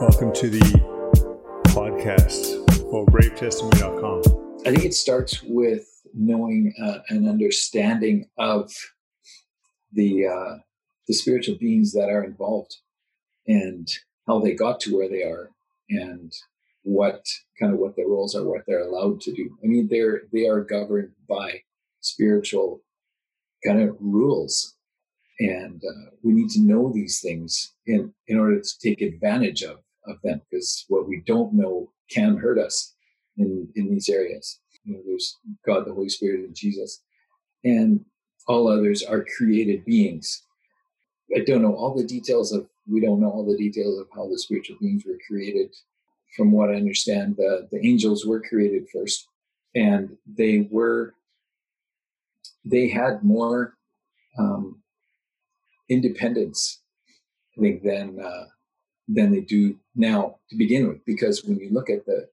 Welcome to the podcast for bravetestimony.com. I think it starts with knowing uh, an understanding of the uh, the spiritual beings that are involved and how they got to where they are and what kind of what their roles are, what they're allowed to do. I mean, they're they are governed by spiritual kind of rules, and uh, we need to know these things in in order to take advantage of of them because what we don't know can hurt us in in these areas. You know, there's God, the Holy Spirit, and Jesus, and all others are created beings. I don't know all the details of. We don't know all the details of how the spiritual beings were created. From what I understand, the the angels were created first, and they were. They had more um, independence, I think, than uh, than they do now to begin with. Because when you look at the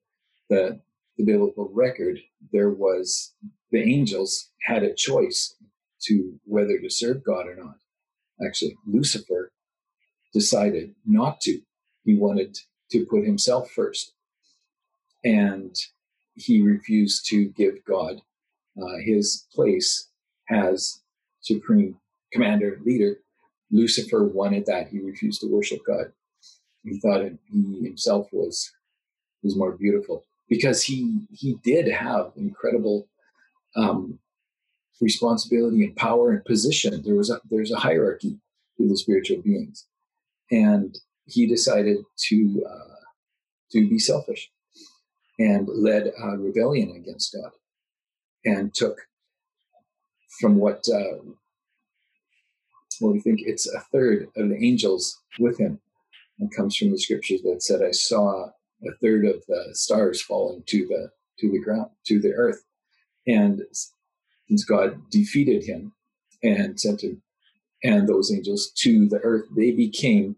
the, the biblical record, there was the angels had a choice to whether to serve God or not. Actually, Lucifer decided not to. He wanted to put himself first, and he refused to give God uh, his place as supreme commander leader. Lucifer wanted that. He refused to worship God he thought he himself was was more beautiful because he he did have incredible um, responsibility and power and position. There was a, there's a hierarchy to the spiritual beings, and he decided to uh, to be selfish and led a rebellion against God, and took from what uh, do you think? It's a third of the angels with him and comes from the scriptures that said, "I saw a third of the stars falling to the to the ground to the earth," and since God defeated him and sent him and those angels to the earth, they became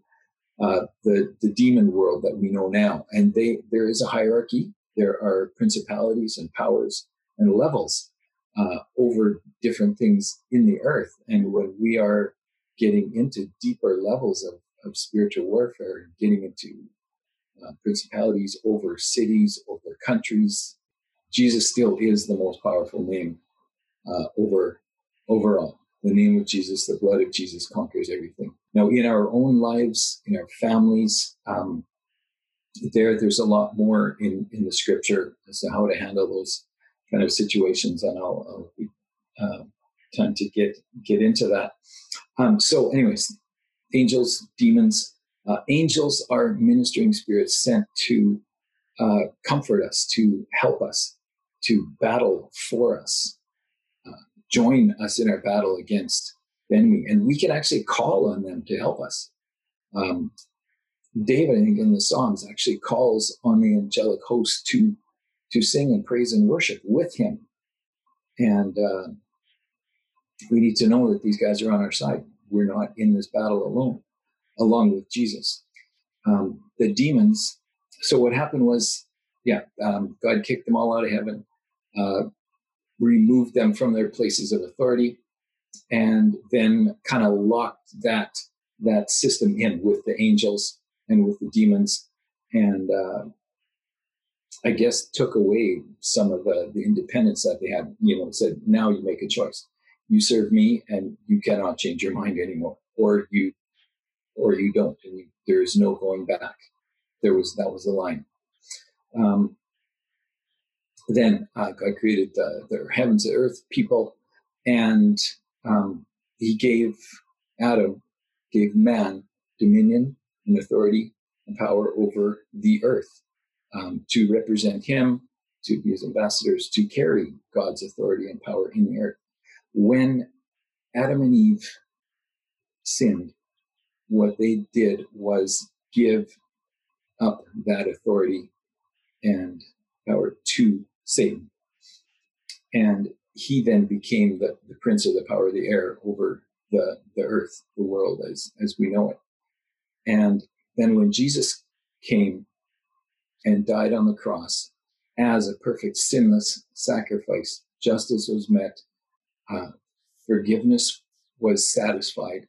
uh, the the demon world that we know now. And they there is a hierarchy. There are principalities and powers and levels uh, over different things in the earth. And when we are getting into deeper levels of of spiritual warfare, getting into uh, principalities over cities, over countries. Jesus still is the most powerful name uh, over overall. The name of Jesus, the blood of Jesus conquers everything. Now, in our own lives, in our families, um, there there's a lot more in in the scripture as to how to handle those kind of situations, and I'll, I'll be uh, time to get get into that. Um, so, anyways, angels, demons. Uh, angels are ministering spirits sent to uh, comfort us, to help us, to battle for us, uh, join us in our battle against the enemy. And we can actually call on them to help us. Um, David, I think, in the Psalms, actually calls on the angelic host to to sing and praise and worship with him. And uh, we need to know that these guys are on our side we're not in this battle alone, along with Jesus. Um, the demons. So what happened was, yeah, um, God kicked them all out of heaven, uh, removed them from their places of authority, and then kind of locked that that system in with the angels and with the demons, and uh, I guess took away some of the the independence that they had. You know, said now you make a choice you serve me and you cannot change your mind anymore. Or you or you don't. And you, there is no going back. There was that was the line. Um, then uh, god created the, the heavens the earth people and um, he gave adam gave man dominion and authority and power over the earth um, to represent him to be his ambassadors to carry god's authority and power in the earth when Adam and Eve sinned, what they did was give up that authority and power to Satan. And he then became the, the prince of the power of the air over the, the earth, the world as, as we know it. And then when Jesus came and died on the cross as a perfect sinless sacrifice, justice was met, uh, forgiveness was satisfied.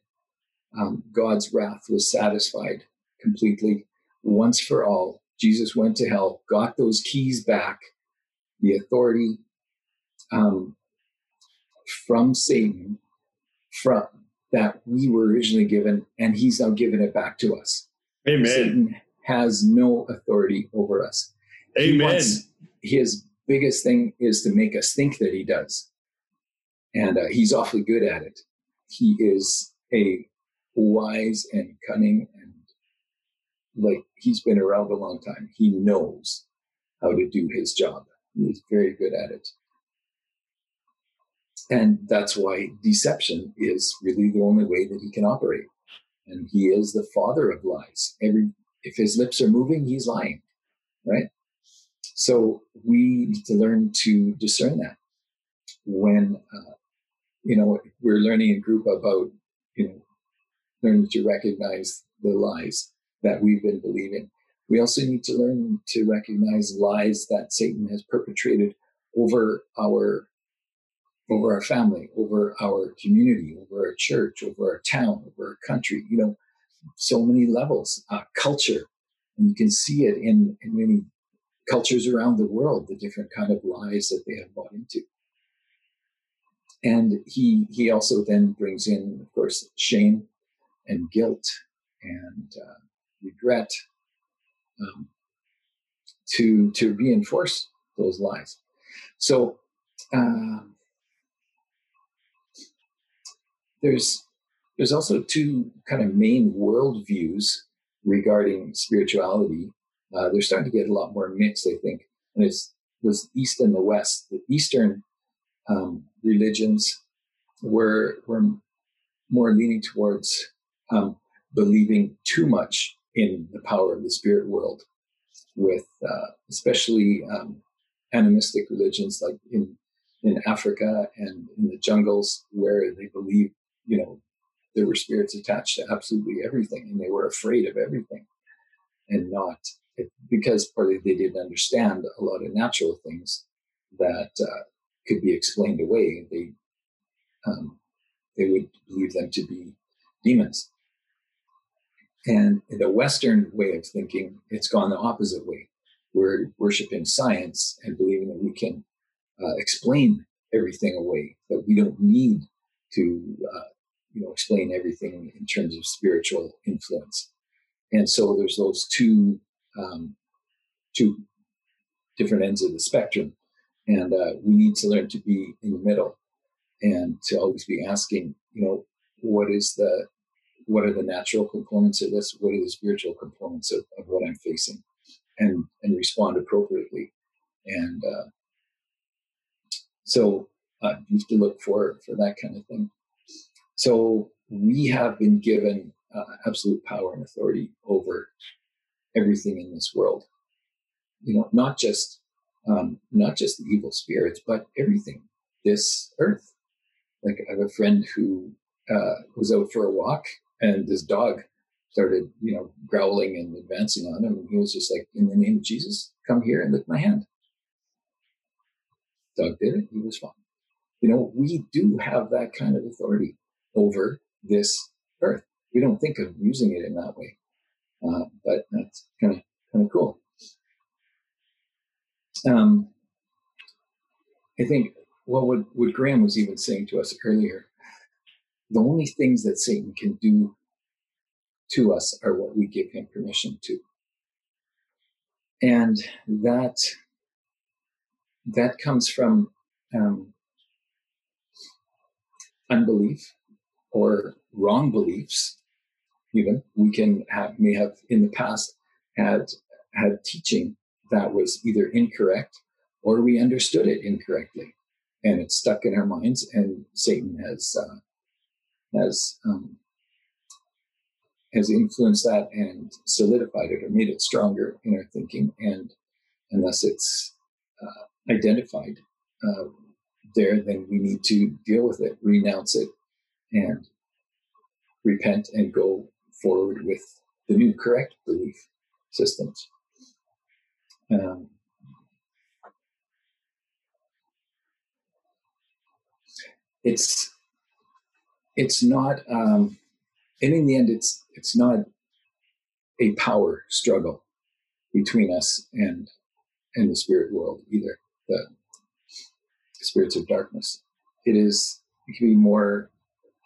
Um, God's wrath was satisfied completely. once for all. Jesus went to hell, got those keys back, the authority um, from Satan, from that we were originally given, and he's now given it back to us. Amen. Satan has no authority over us. He Amen. wants- his biggest thing is to make us think that he does. And uh, he's awfully good at it. He is a wise and cunning and like he's been around a long time. He knows how to do his job. He's very good at it. And that's why deception is really the only way that he can operate. And he is the father of lies. Every if his lips are moving, he's lying, right? So we need to learn to discern that. When uh, you know we're learning in group about you know learning to recognize the lies that we've been believing. We also need to learn to recognize lies that Satan has perpetrated over our over our family, over our community, over our church, over our town, over our country. You know, so many levels, uh, culture, and you can see it in, in many cultures around the world, the different kind of lies that they have bought into. And he he also then brings in, of course, shame and guilt and uh, regret um, to to reinforce those lies. So. Uh, there's there's also two kind of main worldviews regarding spirituality. Uh, they're starting to get a lot more mixed, I think. And it's was East and the West. The Eastern um, religions were were more leaning towards um, believing too much in the power of the spirit world, with uh, especially um, animistic religions like in in Africa and in the jungles where they believe you know, there were spirits attached to absolutely everything and they were afraid of everything and not because partly they didn't understand a lot of natural things that uh, could be explained away. They, um, they would believe them to be demons. And in the Western way of thinking, it's gone the opposite way. We're worshiping science and believing that we can uh, explain everything away, that we don't need to uh, you know explain everything in terms of spiritual influence and so there's those two um, two different ends of the spectrum and uh, we need to learn to be in the middle and to always be asking you know what is the what are the natural components of this? What are the spiritual components of, of what i'm facing? And and respond appropriately. And uh, so uh, you have to look for for that kind of thing. So we have been given uh, absolute power and authority over everything in this world. You know, not just um, not just the evil spirits, but everything. This earth. Like I have a friend who uh, was out for a walk, and this dog started, you know, growling and advancing on him. And he was just like, "In the name of Jesus, come here and lick my hand." Dog did it. He was fine. You know, we do have that kind of authority over this earth. We don't think of using it in that way, uh, but that's kind of kind of cool. Um, I think well, what what Graham was even saying to us earlier, the only things that Satan can do to us are what we give him permission to, and that that comes from um, unbelief or wrong beliefs even. We can have may have in the past had had teaching that was either incorrect or we understood it incorrectly and it's stuck in our minds and satan has uh, has um, has influenced that and solidified it or made it stronger in our thinking and unless it's uh, identified uh, there then we need to deal with it renounce it and repent and go forward with the new correct belief systems. Um, it's it's not um, and in the end it's it's not a power struggle between us and and the spirit world either the spirits of darkness. It is it can be more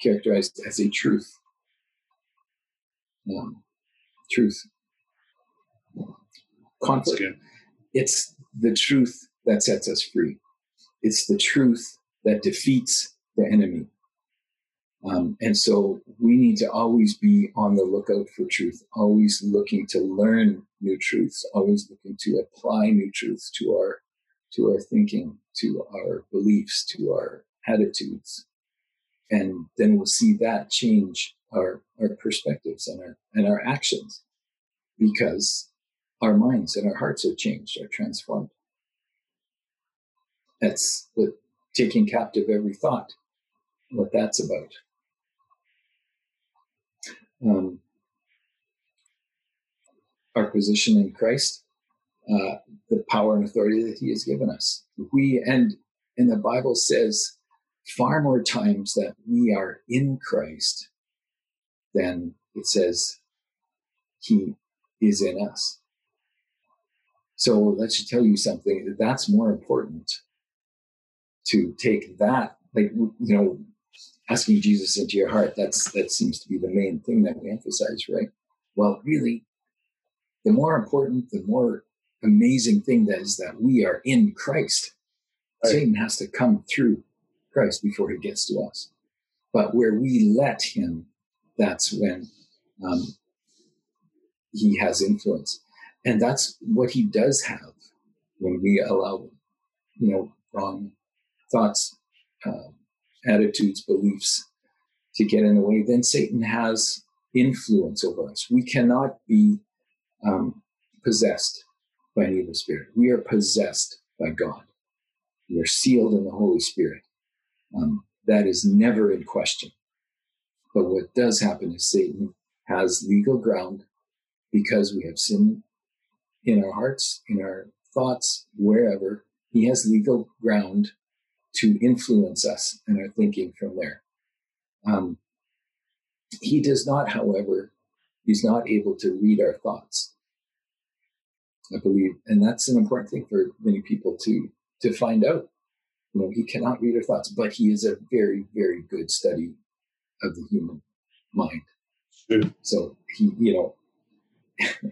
characterized as a truth. Um, truth. Conflict it's the truth that sets us free. It's the truth that defeats the enemy. Um, and so we need to always be on the lookout for truth, always looking to learn new truths, always looking to apply new truths to our to our thinking, to our beliefs, to our attitudes. And then we'll see that change our, our perspectives and our and our actions. Because our minds and our hearts are changed, are transformed. That's what taking captive every thought, what that's about um, our position in Christ, uh, the power and authority that He has given us. We and and the Bible says far more times that we are in Christ than it says He is in us. So that should tell you something. That's more important to take that, like you know, asking Jesus into your heart, that's that seems to be the main thing that we emphasize, right? Well, really, the more important, the more amazing thing that is that we are in Christ. Right. Satan has to come through Christ before he gets to us. But where we let him, that's when um, he has influence. And that's what he does have when we allow, you know, wrong thoughts, uh, attitudes, beliefs to get in the way, then Satan has influence over us. We cannot be um, possessed by an evil spirit. We are possessed by God. We are sealed in the Holy Spirit. Um, that is never in question. But what does happen is Satan has legal ground because we have sin in our hearts, in our thoughts, wherever. He has legal ground to influence us and our thinking from there. Um, he does not, however, he's not able to read our thoughts. I believe, and that's an important thing for many people to to find out. You know, he cannot read our thoughts, but he is a very, very good study of the human mind. Sure. So he, you know,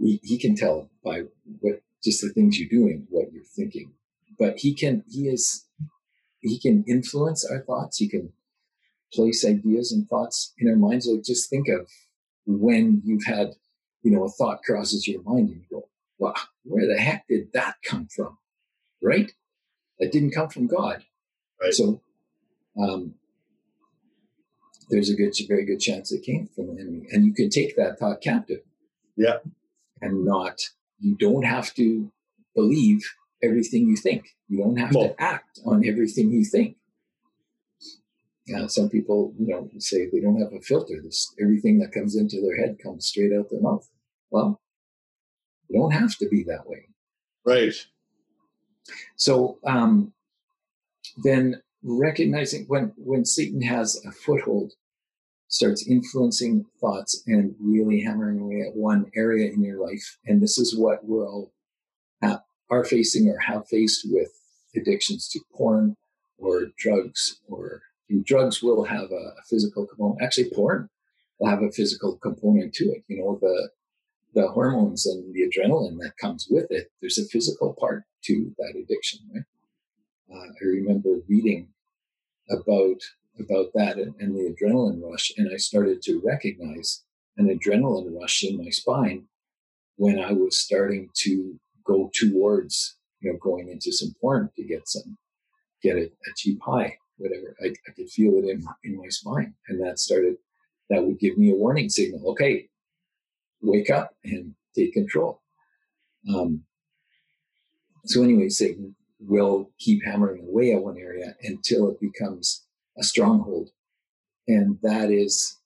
he, he can tell by what just the things you're doing, what you're thinking. But he can, he is he can influence our thoughts. He can place ideas and thoughts in our minds. Like just think of when you've had, you know, a thought crosses your mind and you go, wow, where the heck did that come from? Right? That didn't come from God. Right. So um, there's a good, very good chance it came from the enemy. And you can take that thought captive. Yeah. And not, you don't have to believe everything you think. You don't have well, to act on everything you think. Yeah, some people, you know, say they don't have a filter. This everything that comes into their head comes straight out their mouth. Well, you don't have to be that way. Right. So um, then recognizing when when Satan has a foothold, starts influencing thoughts and really hammering away at one area in your life, and this is what we're all are facing or have faced with addictions to porn or drugs or drugs will have a, a physical component. Actually, porn will have a physical component to it. You know, the the hormones and the adrenaline that comes with it. There's a physical part to that addiction, right? Uh, I remember reading about about that and, the adrenaline rush, and I started to recognize an adrenaline rush in my spine when I was starting to go towards you know going into some porn to get some get a, a cheap high whatever. I, I, could feel it in in my spine and that started that would give me a warning signal okay wake up and take control. Um, so anyway satan will keep hammering away at one area until it becomes a stronghold and that is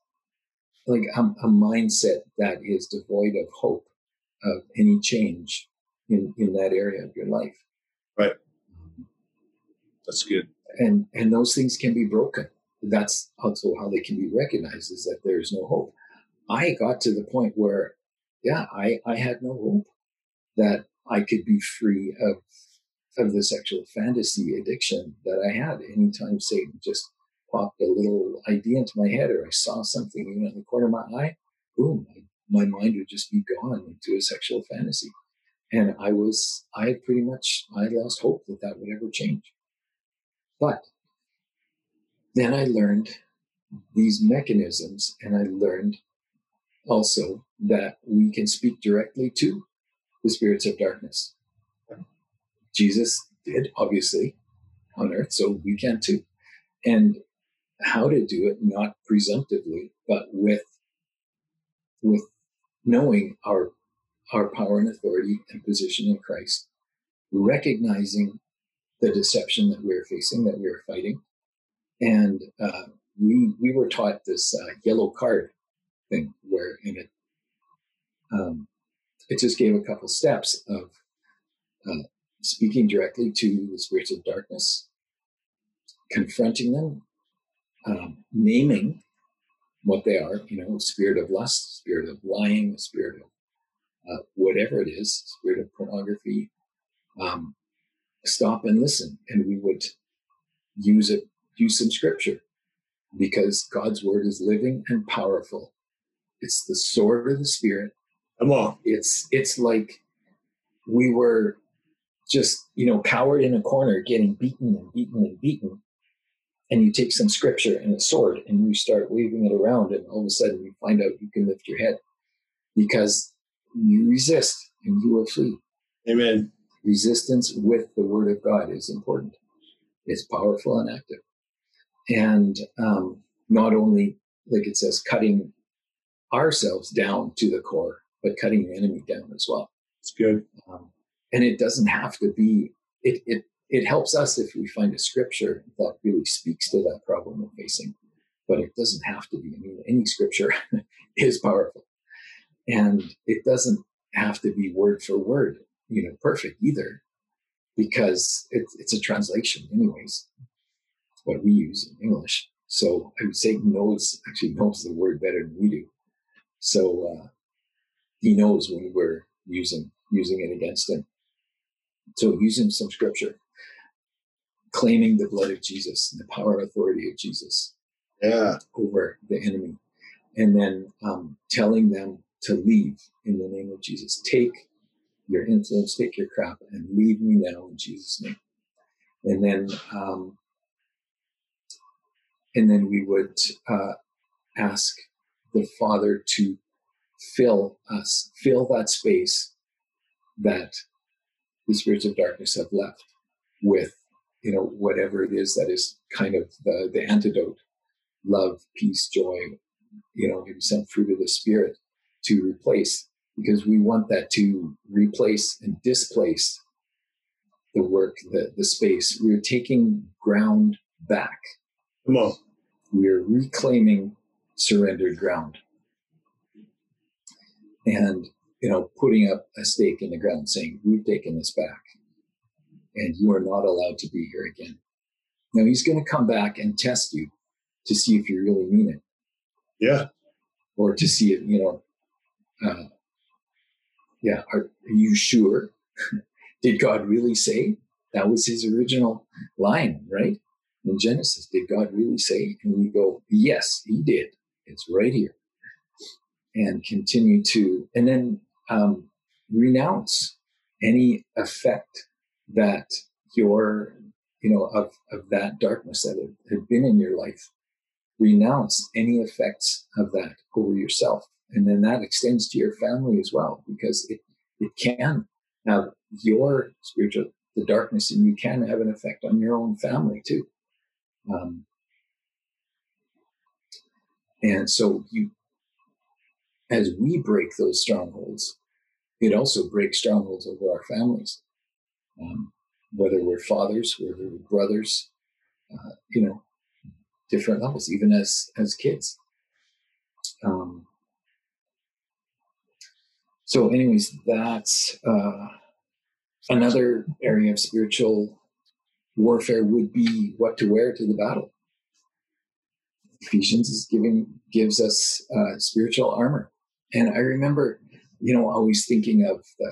like a, a mindset that is devoid of hope of any change in, in that area of your life. Right. That's good. And and those things can be broken. That's also how they can be recognized is that there is no hope. I got to the point where yeah, I, I had no hope that I could be free of of the sexual fantasy addiction that I had. Anytime Satan just popped a little idea into my head or I saw something in the corner of my eye, boom, my mind would just be gone into a sexual fantasy. And I was, I had pretty much, I lost hope that that would ever change. But then I learned these mechanisms and I learned also that we can speak directly to the spirits of darkness. Jesus did, obviously, on earth, so we can too. And how to do it, not presumptively, but with with knowing our our power and authority and position in Christ, recognizing the deception that we're facing, that we're fighting, and uh, we we were taught this uh, yellow card thing, where in it um, it just gave a couple steps of uh, speaking directly to the spirits of darkness, confronting them, um, naming what they are, you know, spirit of lust, spirit of lying, spirit of uh, whatever it is, spirit of pornography, um, stop and listen. And we would use it, use some scripture because God's word is living and powerful. It's the sword of the spirit. Come on. It's, it's like we were just, you know, cowered in a corner, getting beaten and beaten and beaten. And you take some scripture and a sword and you start waving it around, and all of a sudden you find out you can lift your head because you resist and you will flee. Amen. Resistance with the word of God is important. It's powerful and active. And um, not only, like it says, cutting ourselves down to the core, but cutting the enemy down as well. It's good. Um, and it doesn't have to be, it, it, it helps us if we find a scripture that really speaks to that problem we're facing, but it doesn't have to be. I mean, any scripture is powerful. And it doesn't have to be word for word, you know, perfect either, because it's, it's a translation, anyways. What we use in English. So I would say knows actually knows the word better than we do. So uh, he knows when we're using using it against him. So using some scripture, claiming the blood of Jesus and the power and authority of Jesus, yeah, over the enemy, and then um, telling them to leave in the name of Jesus. Take your influence, take your crap, and leave me now in Jesus' name. And then, um, and then we would uh, ask the Father to fill us, fill that space that the spirits of darkness have left with, you know, whatever it is that is kind of the, the antidote love, peace, joy, you know, maybe some fruit of the spirit to replace because we want that to replace and displace the work, the, the space. We're taking ground back. Come on. We're reclaiming surrendered ground. And, you know, putting up a stake in the ground saying, We've taken this back. And you are not allowed to be here again. Now he's going to come back and test you to see if you really mean it. Yeah. Or to see if, you know, uh, yeah, are, are you sure? Did God really say? That was his original line, right? In Genesis, did God really say? And we go, yes, he did. It's right here. And continue to, and then um, renounce any effect that your, you know, of, of that darkness that had, had been in your life. Renounce any effects of that over yourself and then that extends to your family as well, because it, it can have your spiritual, the darkness and you can have an effect on your own family too. Um, and so you, as we break those strongholds, it also breaks strongholds over our families. Um, whether we're fathers, whether we're brothers, uh, you know, different levels, even as as kids. Um, so, anyways, that's uh, another area of spiritual warfare would be what to wear to the battle. Ephesians is giving gives us uh, spiritual armor, and I remember you know, always thinking of the,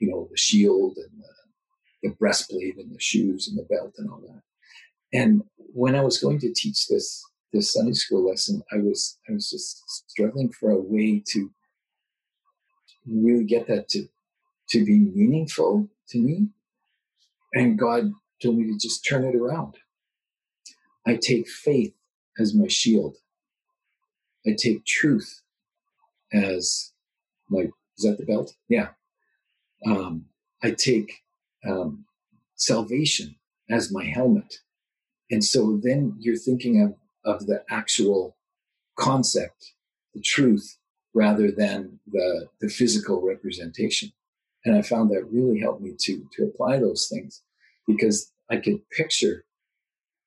you know, the shield and the, the breastplate and the shoes and the belt and all that. And when I was going to teach this this Sunday school lesson, I was I was just struggling for a way to really get that to to be meaningful to me. And God told me to just turn it around. I take faith as my shield. I take truth as my is that the belt? Yeah. Um, I take um, salvation as my helmet. And so then you're thinking of, of the actual concept, the truth, rather than the, the physical representation. And I found that really helped me to, to apply those things because I could picture,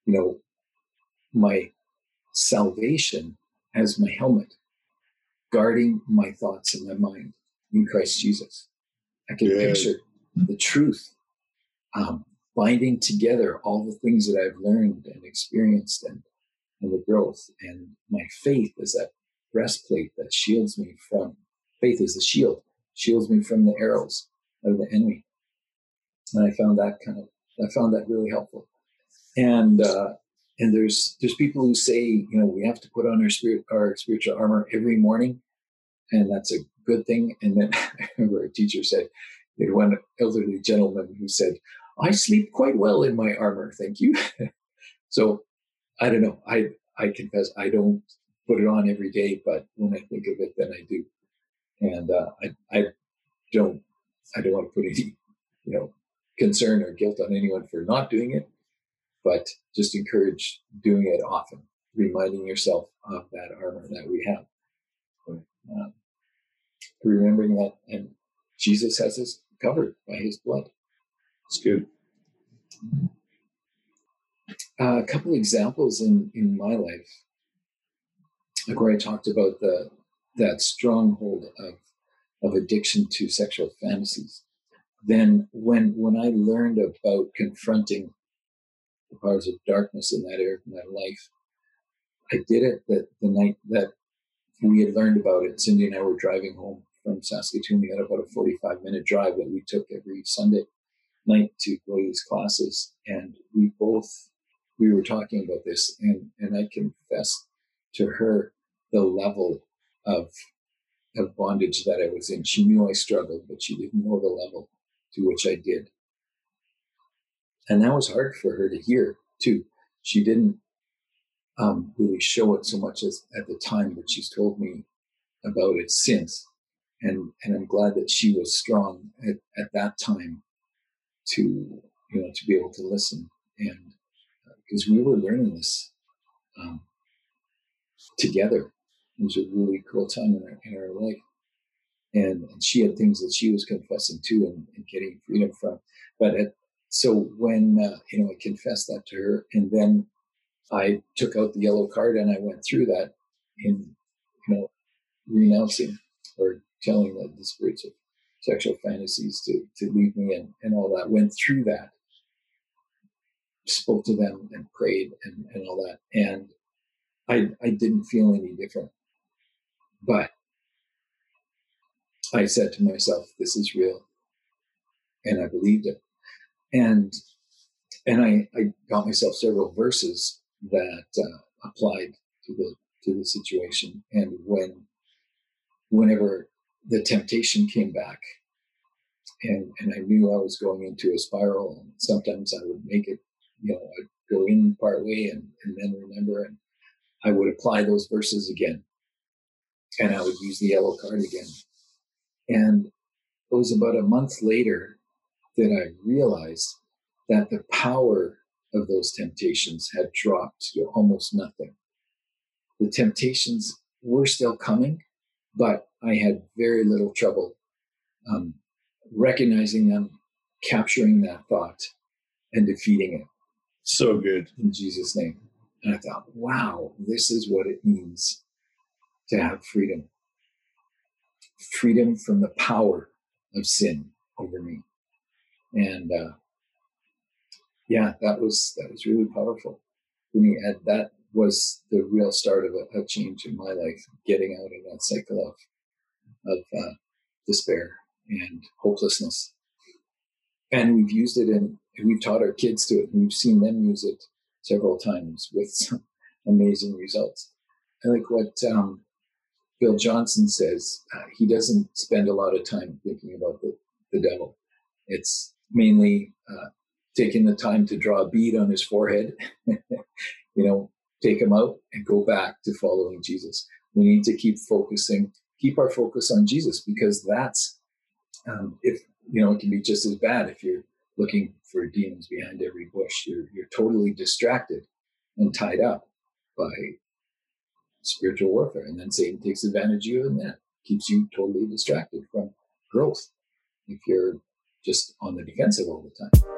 you know, my salvation as my helmet, guarding my thoughts and my mind in Christ Jesus. I can picture the truth, um, binding together all the things that I've learned and experienced and, and the growth. And my faith is that breastplate that shields me from, faith is the shield, shields me from the arrows of the enemy. And I found that kind of, I found that really helpful. And, uh, and there's there's people who say you know we have to put on our spirit our spiritual armor every morning and that's a good thing. And then i remember a teacher said you know, one elderly gentleman who said i sleep quite well in my armor thank you. So i don't know. I i confess i don't put it on every day but when i think of it then i do. And uh, i i don't i don't want to put any you know concern or guilt on anyone for not doing it but just encourage doing it often, reminding yourself of that armor that we have. Um, remembering that, and Jesus has us covered by his blood. It's good. Uh, a couple examples in, in my life, like where I talked about the that stronghold of of addiction to sexual fantasies. Then when when I learned about confronting the powers of darkness in that area of my life. I did it that the night that we had learned about it. Cindy and I were driving home from Saskatoon. We had about a 45 minute drive that we took every Sunday night to go to these classes. And we both, we were talking about this and, and I confessed to her the level of, of bondage that I was in. She knew I struggled, but she didn't know the level to which I did and that was hard for her to hear too. She didn't um, really show it so much as at the time, but she's told me about it since, and and I'm glad that she was strong at, at that time to you know to be able to listen and because we were learning this um, together. It was a really cool time in our in our life, and, and she had things that she was confessing to and, and getting freedom from. But so when uh, you know I confessed that to her, and then I took out the yellow card and I went through that in you know renouncing or telling the, the spirits of sexual fantasies to to leave me and, and all that. Went through that, spoke to them and prayed and, and all that, and I I didn't feel any different, but I said to myself, "This is real," and I believed it. And and I, I got myself several verses that uh, applied to the to the situation. And when whenever the temptation came back, and and I knew I was going into a spiral, and sometimes I would make it, you know, I'd go in part way and and then remember, and I would apply those verses again, and I would use the yellow card again, and it was about a month later that I realized that the power of those temptations had dropped to almost nothing. The temptations were still coming, but I had very little trouble um, recognizing them, capturing that thought, and defeating it So good. in Jesus' name. And I thought, wow, this is what it means to have freedom freedom from the power of sin over me and uh, yeah, that was that was really powerful. And that was the real start of a, a change in my life, getting out of that cycle of of uh, despair and hopelessness. And we've used it and we've taught our kids to it. And we've seen them use it several times with some amazing results. I like what um, Bill Johnson says. Uh, he doesn't spend a lot of time thinking about the, the devil. It's mainly uh, taking the time to draw a bead on his forehead, you know, take him out and go back to following Jesus. We need to keep focusing, keep our focus on Jesus because that's, um, if, you know, it can be just as bad if you're looking for demons behind every bush. You're, you're totally distracted and tied up by spiritual warfare. And then Satan takes advantage of you and that keeps you totally distracted from growth if you're just on the defensive all the time.